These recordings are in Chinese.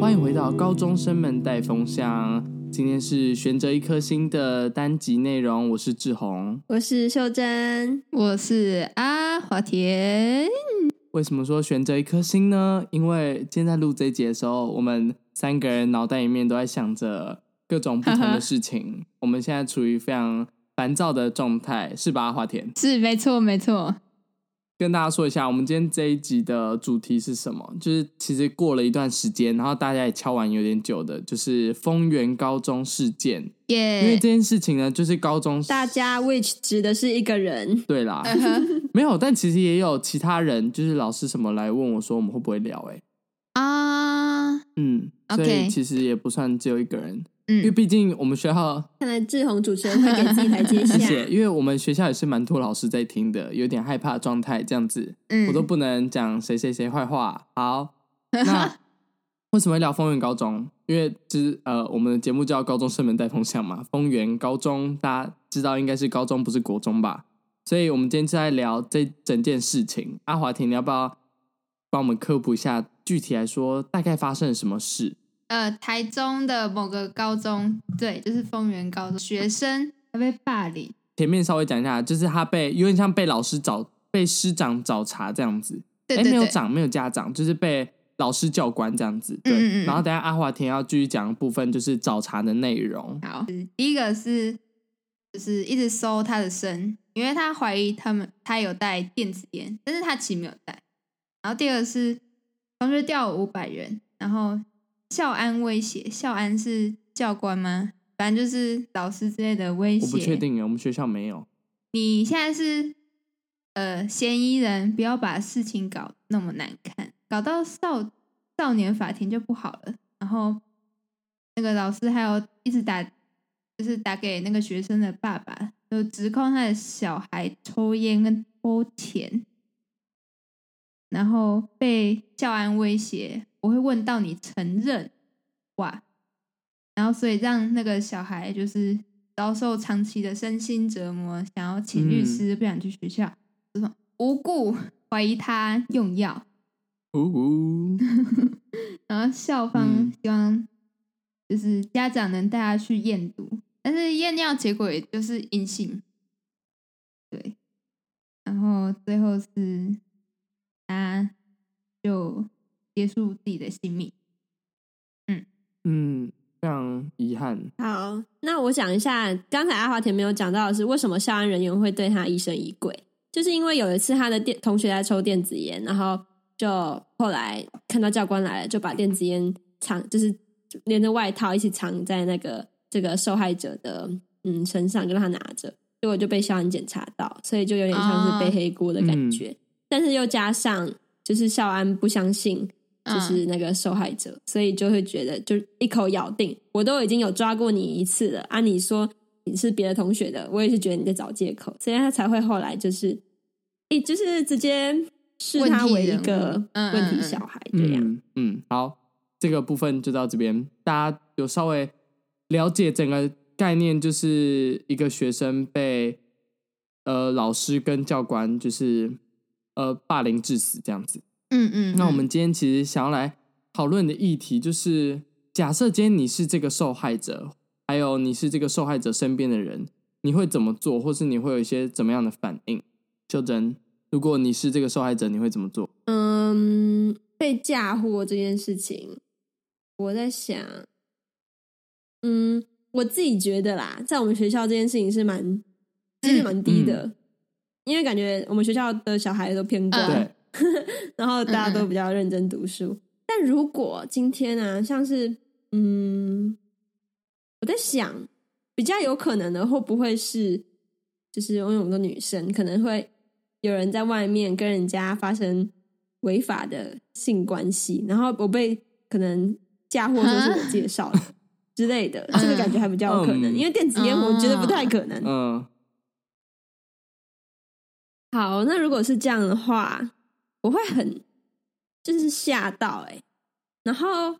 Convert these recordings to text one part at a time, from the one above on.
欢迎回到高中生们带风向，今天是悬着一颗星的单集内容。我是志宏，我是秀珍，我是阿华田。为什么说悬着一颗星呢？因为今天在录这一集的时候，我们三个人脑袋里面都在想着各种不同的事情。我们现在处于非常烦躁的状态，是吧，阿华田？是，没错，没错。跟大家说一下，我们今天这一集的主题是什么？就是其实过了一段时间，然后大家也敲完有点久的，就是丰原高中事件。耶！Yeah. 因为这件事情呢，就是高中大家 which 指的是一个人，对啦，uh huh. 没有，但其实也有其他人，就是老师什么来问我说，我们会不会聊、欸？哎啊，uh, 嗯，okay. 所以其实也不算只有一个人。嗯，因为毕竟我们学校，看来志宏主持人会给自己台阶下。谢谢，因为我们学校也是蛮多老师在听的，有点害怕状态这样子，嗯，我都不能讲谁谁谁坏话。好，那为什么要聊丰原高中？因为就是呃，我们的节目叫高中生们带风向嘛，丰原高中大家知道应该是高中，不是国中吧？所以我们今天就在聊这整件事情。阿华田，你要不要帮我们科普一下？具体来说，大概发生了什么事？呃，台中的某个高中，对，就是丰原高中学生他被霸凌。前面稍微讲一下，就是他被有点像被老师找、被师长找茬这样子。对对对，没有长，没有家长，就是被老师教官这样子。对，嗯嗯嗯，然后等下阿华田要继续讲的部分，就是找茬的内容。好，第一个是就是一直搜他的身，因为他怀疑他们他有带电子烟，但是他其实没有带。然后第二个是同学掉五百元，然后。校安威胁，校安是教官吗？反正就是老师之类的威胁。我不确定，我们学校没有。你现在是呃嫌疑人，不要把事情搞那么难看，搞到少少年法庭就不好了。然后那个老师还有一直打，就是打给那个学生的爸爸，就指控他的小孩抽烟跟偷钱，然后被校安威胁。我会问到你承认，哇，然后所以让那个小孩就是遭受长期的身心折磨，想要请律师，不想去学校，这种、嗯、无故怀疑他用药，呜呜，然后校方希望就是家长能带他去验毒，但是验尿结果也就是阴性，对，然后最后是他就。结束自己的性命，嗯嗯，非常遗憾。好，那我讲一下，刚才阿华田没有讲到的是，为什么校安人员会对他疑神疑鬼？就是因为有一次他的电同学在抽电子烟，然后就后来看到教官来了，就把电子烟藏，就是连着外套一起藏在那个这个受害者的嗯身上，就让他拿着，结果就被校安检查到，所以就有点像是背黑锅的感觉。但是又加上就是校安不相信。就是那个受害者，嗯、所以就会觉得，就一口咬定，我都已经有抓过你一次了啊！你说你是别的同学的，我也是觉得你在找借口，所以他才会后来就是，诶，就是直接视他为一个问题小孩这样。嗯，嗯，好，这个部分就到这边，大家有稍微了解整个概念，就是一个学生被呃老师跟教官就是呃霸凌致死这样子。嗯嗯，那我们今天其实想要来讨论的议题就是，假设今天你是这个受害者，还有你是这个受害者身边的人，你会怎么做，或是你会有一些怎么样的反应？秀珍，如果你是这个受害者，你会怎么做？嗯，被嫁祸这件事情，我在想，嗯，我自己觉得啦，在我们学校这件事情是蛮几率蛮低的，嗯嗯、因为感觉我们学校的小孩都偏乖。对。然后大家都比较认真读书，但如果今天啊，像是嗯，我在想，比较有可能的会不会是，就是因为我们的女生可能会有人在外面跟人家发生违法的性关系，然后我被可能嫁祸说是我介绍的 之类的，这个感觉还比较有可能，嗯、因为电子烟我觉得不太可能。嗯，好，那如果是这样的话。我会很就是吓到哎、欸，然后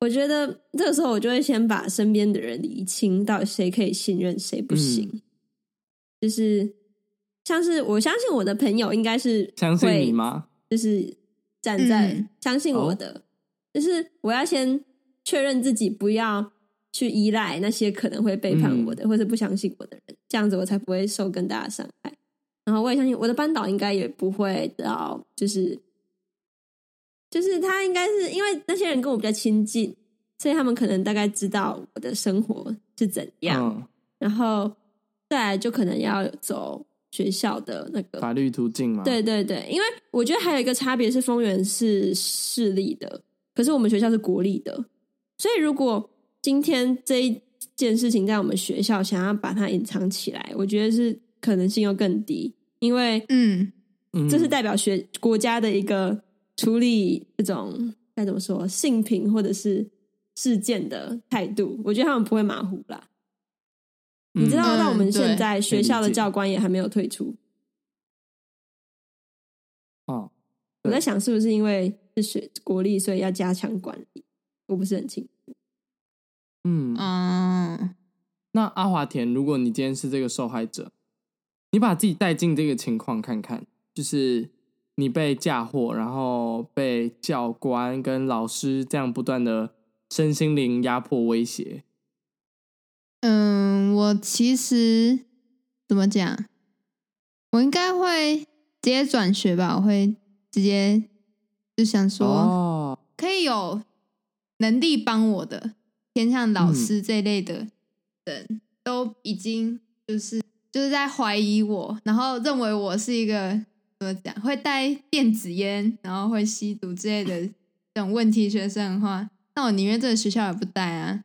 我觉得这个时候我就会先把身边的人理清，到底谁可以信任，谁不行。嗯、就是像是我相信我的朋友应该是相信你吗？就是站在相信我的，就是我要先确认自己不要去依赖那些可能会背叛我的，嗯、或者不相信我的人，这样子我才不会受更大的伤害。然后我也相信我的班导应该也不会到，就是就是他应该是因为那些人跟我比较亲近，所以他们可能大概知道我的生活是怎样。嗯、然后再来就可能要走学校的那个法律途径嘛。对对对，因为我觉得还有一个差别是，丰原是市立的，可是我们学校是国立的，所以如果今天这一件事情在我们学校想要把它隐藏起来，我觉得是可能性又更低，因为嗯，这是代表学国家的一个处理这种该怎么说性平或者是事件的态度，我觉得他们不会马虎啦。嗯、你知道，到我们现在学校的教官也还没有退出。哦，我在想是不是因为是学国立，所以要加强管理？我不是很清楚。嗯嗯，那阿华田，如果你今天是这个受害者，你把自己带进这个情况看看，就是你被嫁祸，然后被教官跟老师这样不断的身心灵压迫威胁。嗯，我其实怎么讲，我应该会直接转学吧，我会直接就想说，哦，可以有能力帮我的。偏向老师这一类的人，嗯、都已经就是就是在怀疑我，然后认为我是一个怎么讲会带电子烟，然后会吸毒之类的 这种问题学生的话，那我宁愿这个学校也不待啊，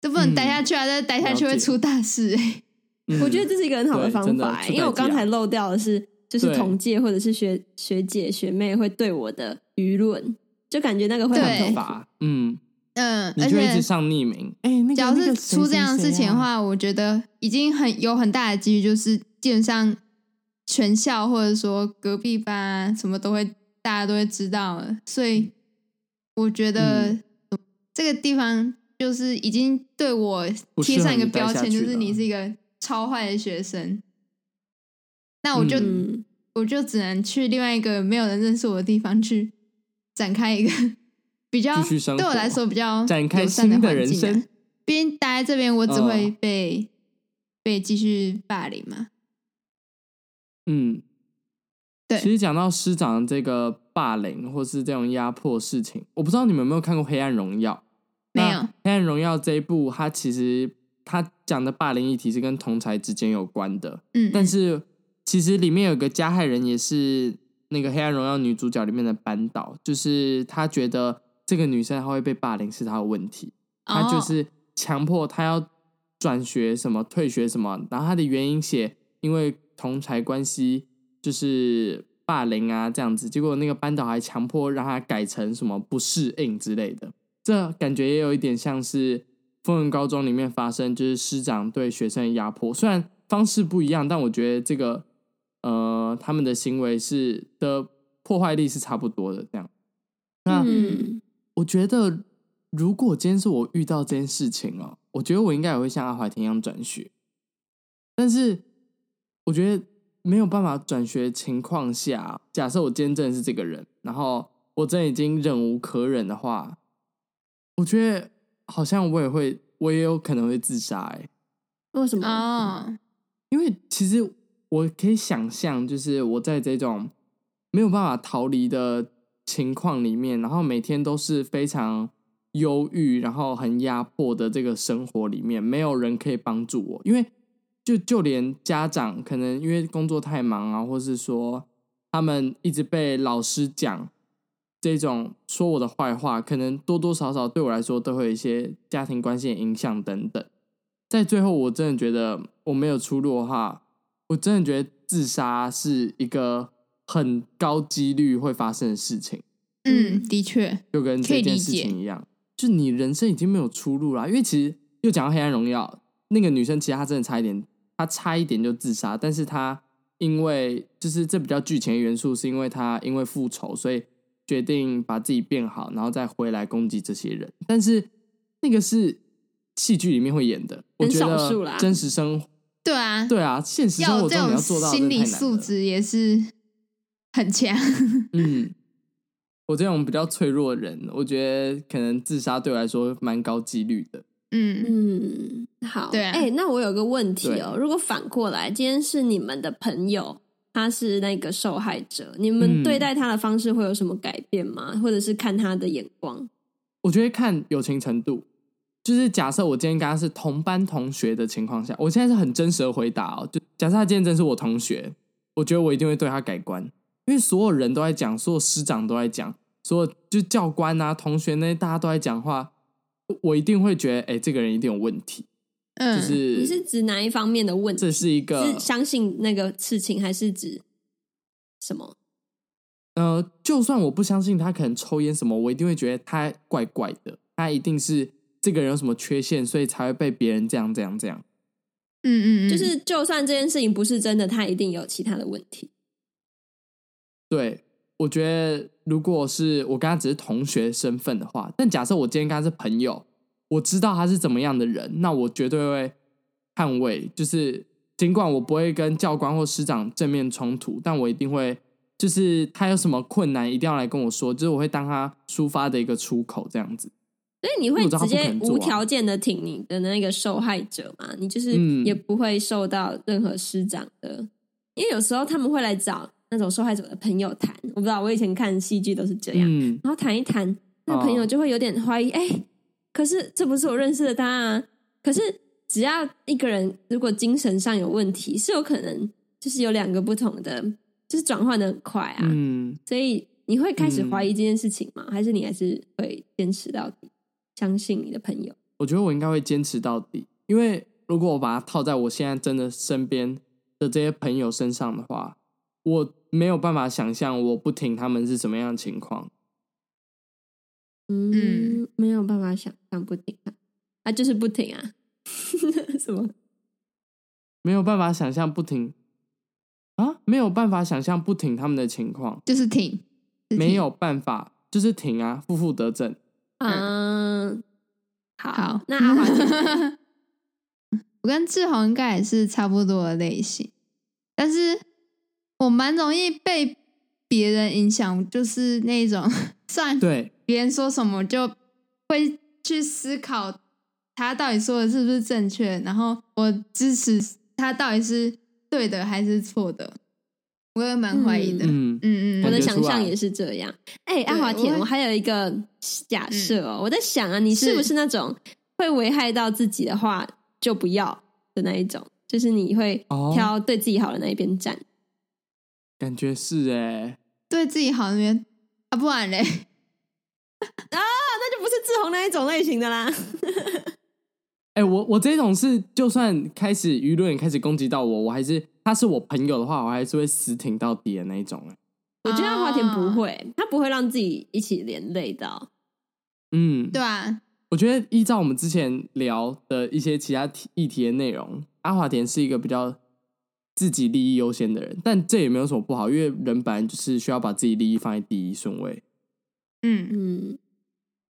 都不能待下去啊！再、嗯、待下去会出大事哎、欸。嗯、我觉得这是一个很好的方法、欸，因为我刚才漏掉的是，就是同届或者是学学姐学妹会对我的舆论，就感觉那个会很可怕。嗯。嗯，你就一直上匿名。哎、欸，那个、假如是出这样的事情的话，啊、我觉得已经很有很大的几率，就是基本上全校或者说隔壁班什么都会，大家都会知道了。所以我觉得、嗯、这个地方就是已经对我贴上一个标签，就是你是一个超坏的学生。那我就、嗯、我就只能去另外一个没有人认识我的地方去展开一个。比较对我来说比较展开新的人生，毕竟待在这边，我只会被、哦、被继续霸凌嘛。嗯，对。其实讲到师长这个霸凌或是这种压迫事情，我不知道你们有没有看过《黑暗荣耀》？没有，《黑暗荣耀》这一部，它其实它讲的霸凌议题是跟同才之间有关的。嗯，但是其实里面有个加害人，也是那个《黑暗荣耀》女主角里面的班导，就是她觉得。这个女生她会被霸凌是她的问题，她就是强迫她要转学什么退学什么，然后她的原因写因为同才关系就是霸凌啊这样子，结果那个班导还强迫让她改成什么不适应之类的，这感觉也有一点像是风云高中里面发生，就是师长对学生的压迫，虽然方式不一样，但我觉得这个呃他们的行为是的破坏力是差不多的这样，那嗯。我觉得，如果今天是我遇到这件事情哦，我觉得我应该也会像阿怀天一样转学。但是，我觉得没有办法转学的情况下，假设我今天真的是这个人，然后我真的已经忍无可忍的话，我觉得好像我也会，我也有可能会自杀。哎，为什么啊？因为其实我可以想象，就是我在这种没有办法逃离的。情况里面，然后每天都是非常忧郁，然后很压迫的这个生活里面，没有人可以帮助我，因为就就连家长可能因为工作太忙啊，或是说他们一直被老师讲这种说我的坏话，可能多多少少对我来说都会有一些家庭关系影响等等。在最后，我真的觉得我没有出路的话，我真的觉得自杀是一个。很高几率会发生的事情，嗯，的确，就跟这件事情一样，就你人生已经没有出路了。因为其实又讲到《黑暗荣耀》，那个女生其实她真的差一点，她差一点就自杀，但是她因为就是这比较剧情的元素，是因为她因为复仇，所以决定把自己变好，然后再回来攻击这些人。但是那个是戏剧里面会演的，我觉得真实生活，对啊，对啊，现实生活中你要做到心理素质也是。很强，嗯，我这种比较脆弱的人，我觉得可能自杀对我来说蛮高几率的。嗯嗯，好，对啊。哎、欸，那我有个问题哦，如果反过来，今天是你们的朋友，他是那个受害者，你们对待他的方式会有什么改变吗？嗯、或者是看他的眼光？我觉得看友情程度，就是假设我今天跟他是同班同学的情况下，我现在是很真实的回答哦。就假设他今天真是我同学，我觉得我一定会对他改观。因为所有人都在讲，所有师长都在讲，所有就教官啊、同学那些大家都在讲话，我一定会觉得，哎，这个人一定有问题。嗯，就是你是指哪一方面的问题？这是一个是相信那个事情，还是指什么？呃，就算我不相信他可能抽烟什么，我一定会觉得他怪怪的，他一定是这个人有什么缺陷，所以才会被别人这样这样这样。嗯嗯嗯，就是就算这件事情不是真的，他一定有其他的问题。对，我觉得如果是我跟他只是同学身份的话，但假设我今天跟他是朋友，我知道他是怎么样的人，那我绝对会捍卫。就是尽管我不会跟教官或师长正面冲突，但我一定会，就是他有什么困难一定要来跟我说，就是我会当他抒发的一个出口，这样子。所以你会直接无条件的挺你的那个受害者吗？你就是也不会受到任何师长的，嗯、因为有时候他们会来找。那种受害者的朋友谈，我不知道，我以前看戏剧都是这样，嗯、然后谈一谈，那朋友就会有点怀疑，哎、哦，可是这不是我认识的他啊。可是只要一个人如果精神上有问题，是有可能就是有两个不同的，就是转换的很快啊。嗯，所以你会开始怀疑这件事情吗？嗯、还是你还是会坚持到底，相信你的朋友？我觉得我应该会坚持到底，因为如果我把它套在我现在真的身边的这些朋友身上的话。我没有办法想象我不挺他们是什么样的情况。嗯，没有办法想象不挺他，啊，就是不停啊。什么？没有办法想象不停啊？没有办法想象不停他们的情况，就是挺，是挺，没有办法，就是挺啊，负负得正。嗯，好，好，那阿华，我跟志宏应该也是差不多的类型，但是。我蛮容易被别人影响，就是那种 算对别人说什么就会去思考他到底说的是不是正确，然后我支持他到底是对的还是错的，我也蛮怀疑的。嗯嗯嗯，我的想象也是这样。哎、欸，阿华田，我，还有一个假设哦，嗯、我在想啊，你是不是那种会危害到自己的话就不要的那一种？就是你会挑对自己好的那一边站。感觉是哎、欸，对自己好那边啊，不然嘞 啊，那就不是志宏那一种类型的啦。哎、欸，我我这种是，就算开始舆论也开始攻击到我，我还是他是我朋友的话，我还是会死挺到底的那一种。我觉得阿华田不会，他不会让自己一起连累到。嗯，对啊，我觉得依照我们之前聊的一些其他议题的内容，阿华田是一个比较。自己利益优先的人，但这也没有什么不好，因为人本来就是需要把自己利益放在第一顺位。嗯嗯，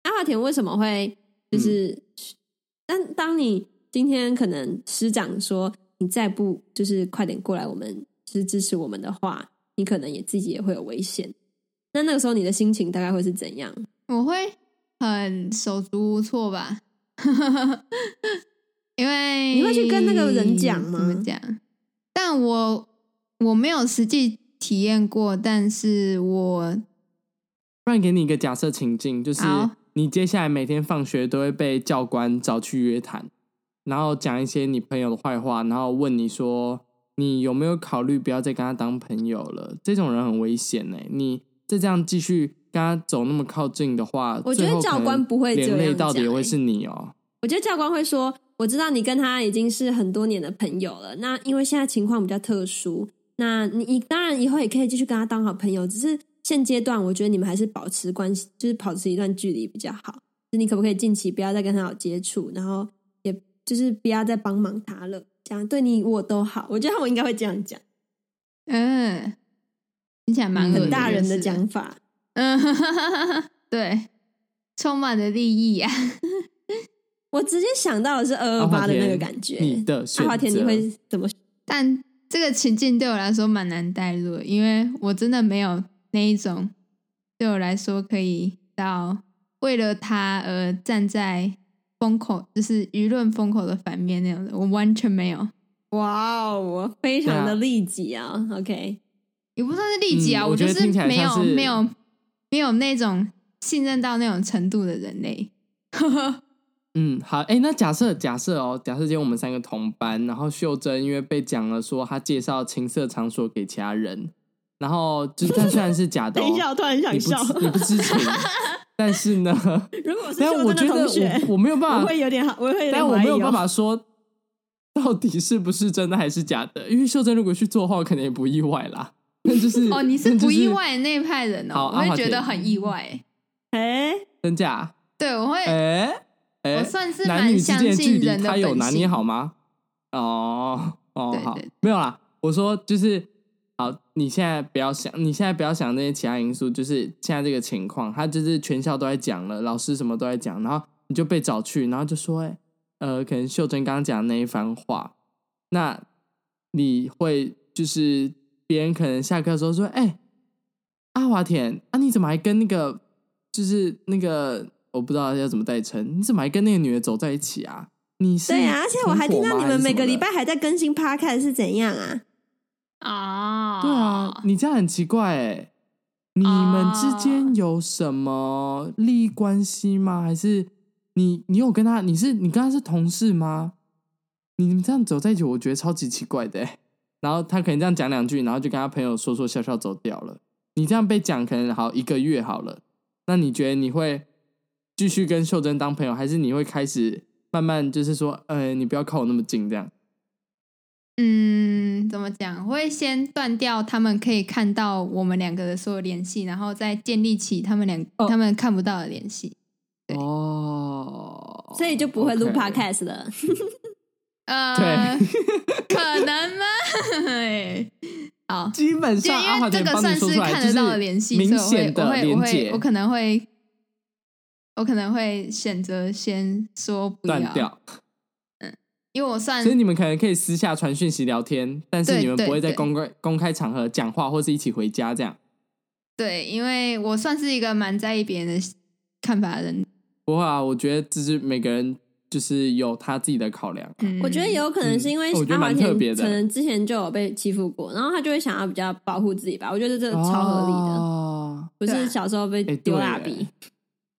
阿华田为什么会就是？但、嗯、当你今天可能师长说你再不就是快点过来，我们就是支持我们的话，你可能也自己也会有危险。那那个时候你的心情大概会是怎样？我会很手足无措吧，因为你会去跟那个人讲吗？怎么讲？但我我没有实际体验过，但是我不然给你一个假设情境，就是你接下来每天放学都会被教官找去约谈，然后讲一些你朋友的坏话，然后问你说你有没有考虑不要再跟他当朋友了？这种人很危险呢。你再这样继续跟他走那么靠近的话，我觉得教官不会这样讲，连累到底也会是你哦。我觉得教官会说。我知道你跟他已经是很多年的朋友了，那因为现在情况比较特殊，那你你当然以后也可以继续跟他当好朋友，只是现阶段我觉得你们还是保持关系，就是保持一段距离比较好。就你可不可以近期不要再跟他有接触，然后也就是不要再帮忙他了，这样对你我都好。我觉得我应该会这样讲。嗯，听起来蛮很大人的讲法。嗯，对，充满了利益呀、啊。我直接想到的是二二八的那个感觉。你的阿华田，你会怎么？但这个情境对我来说蛮难带入，因为我真的没有那一种，对我来说可以到为了他而站在风口，就是舆论风口的反面那样的，我完全没有。哇哦，我非常的利己啊，啊！OK，也不算是利己啊，嗯、我就是没有是没有没有那种信任到那种程度的人类。嗯，好，哎，那假设假设哦，假设今天我们三个同班，然后秀珍因为被讲了说她介绍情色场所给其他人，然后就但虽然是假的、哦，等一下，我突然想笑，你不，你不知情，但是呢，如果是秀珍的同学，我，我没有办法，我会有点好，我会有点、哦，但我没有办法说。到底是不是真的还是假的？因为秀珍如果去做的话，我可能也不意外啦。那就是哦，你是不意外的那一派人哦，好我会觉得很意外。哎，真假？对，我会。哎哎，我算是男女之间的距离，他有拿捏好吗？哦哦，好，没有啦。我说就是，好，你现在不要想，你现在不要想那些其他因素，就是现在这个情况，他就是全校都在讲了，老师什么都在讲，然后你就被找去，然后就说，哎。呃，可能秀珍刚刚讲的那一番话，那你会就是别人可能下课的时候说：“哎、欸，阿华田啊，你怎么还跟那个就是那个我不知道要怎么代称，你怎么还跟那个女的走在一起啊？”你是对啊，而且我还听到你们每个礼拜还在更新 Podcast 是怎样啊？啊，oh. 对啊，你这样很奇怪哎，你们之间有什么利益关系吗？还是？你你有跟他？你是你跟他是同事吗？你们这样走在一起，我觉得超级奇怪的。然后他可能这样讲两句，然后就跟他朋友说说笑笑走掉了。你这样被讲，可能好一个月好了。那你觉得你会继续跟秀珍当朋友，还是你会开始慢慢就是说，呃，你不要靠我那么近这样？嗯，怎么讲？我会先断掉他们可以看到我们两个的所有联系，然后再建立起他们两、oh. 他们看不到的联系。哦，所以就不会录 podcast 了。呃，对，可能吗？好，基本上因为这个算是看得到的联系，明显的连接，所以我会，我会，我可能会，我可能会选择先说不要断掉。嗯，因为我算，所以你们可能可以私下传讯息聊天，但是你们不会在公开公开场合讲话，或是一起回家这样。对，因为我算是一个蛮在意别人的看法的人。不会啊，我觉得这是每个人就是有他自己的考量。嗯、我觉得也有可能是因为阿华田可能之前就有被欺负过，然后他就会想要比较保护自己吧。我觉得这超合理的，哦、不是小时候被丢蜡笔。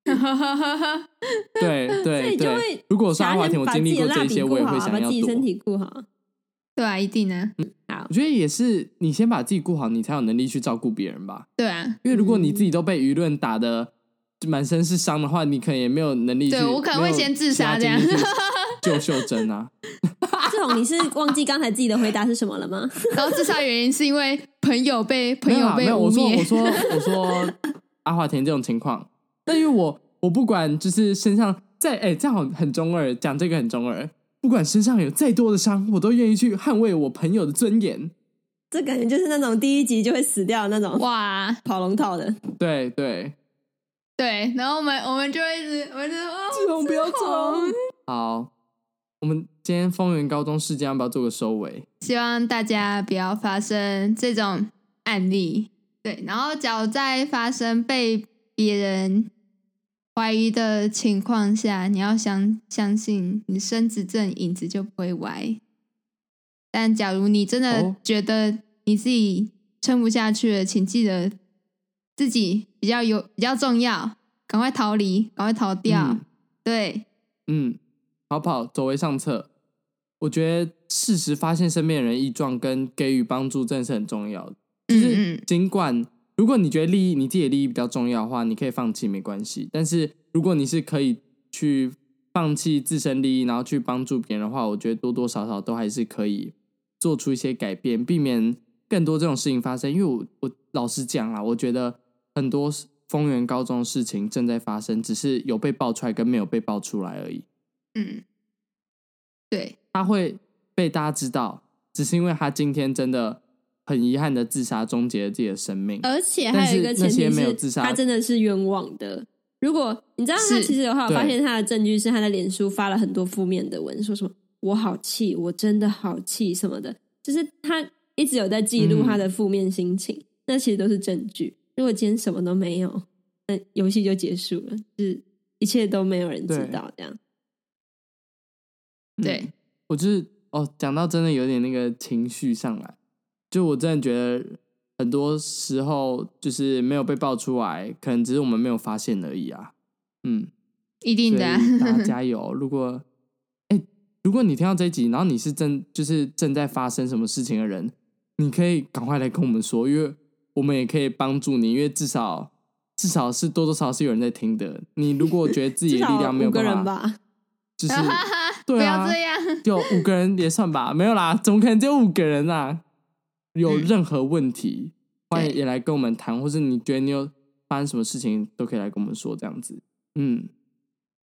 对对对，就会如果是阿华田，我经历过这些，我也会想要把自己身体顾好。对啊，一定啊。嗯，好，我觉得也是，你先把自己顾好，你才有能力去照顾别人吧。对啊，因为如果你自己都被舆论打的。满身是伤的话，你可能也没有能力。对，我可能会先自杀这样。救秀珍啊，志宏，你是忘记刚才自己的回答是什么了吗？然后自杀原因是因为朋友被朋友被污蔑。我说我说我说阿华田这种情况，但因为我我不管，就是身上再哎、欸、这样好很中二，讲这个很中二。不管身上有再多的伤，我都愿意去捍卫我朋友的尊严。这感觉就是那种第一集就会死掉的那种哇跑龙套的。对对。对，然后我们我们就会一直，我们就说，志宏不要走。好，我们今天丰原高中事件要不要做个收尾？希望大家不要发生这种案例。对，然后只要再发生被别人怀疑的情况下，你要相相信你身子正，影子就不会歪。但假如你真的觉得你自己撑不下去了，请记得。自己比较有比较重要，赶快逃离，赶快逃掉。嗯、对，嗯，逃跑走为上策。我觉得适时发现身边人异状跟给予帮助，真的是很重要的。就是尽管如果你觉得利益你自己的利益比较重要的话，你可以放弃没关系。但是如果你是可以去放弃自身利益，然后去帮助别人的话，我觉得多多少少都还是可以做出一些改变，避免更多这种事情发生。因为我我老实讲啊，我觉得。很多丰原高中的事情正在发生，只是有被爆出来跟没有被爆出来而已。嗯，对，他会被大家知道，只是因为他今天真的很遗憾的自杀，终结了自己的生命。而且还有一个前提是，他真的是冤枉的。如果你知道他其实的话，我发现他的证据是他的脸书发了很多负面的文，说什么“我好气，我真的好气”什么的，就是他一直有在记录他的负面心情，嗯、那其实都是证据。如果今天什么都没有，那游戏就结束了，就是一切都没有人知道这样。对，嗯、我就是哦，讲到真的有点那个情绪上来，就我真的觉得很多时候就是没有被爆出来，可能只是我们没有发现而已啊。嗯，一定的，大家加油！如果哎，如果你听到这一集，然后你是正就是正在发生什么事情的人，你可以赶快来跟我们说，因为我们也可以帮助你，因为至少至少是多多少少是有人在听的。你如果觉得自己的力量没有办法，就是。对啊，不要这样，有五个人也算吧，没有啦，怎么可能只有五个人啊？有任何问题，嗯、欢迎也来跟我们谈，或是你觉得你有发生什么事情，都可以来跟我们说，这样子。嗯，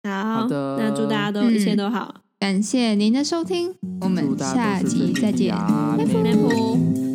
好，好的，那祝大家都一切都好，感谢您的收听，我们下集再见，拜拜。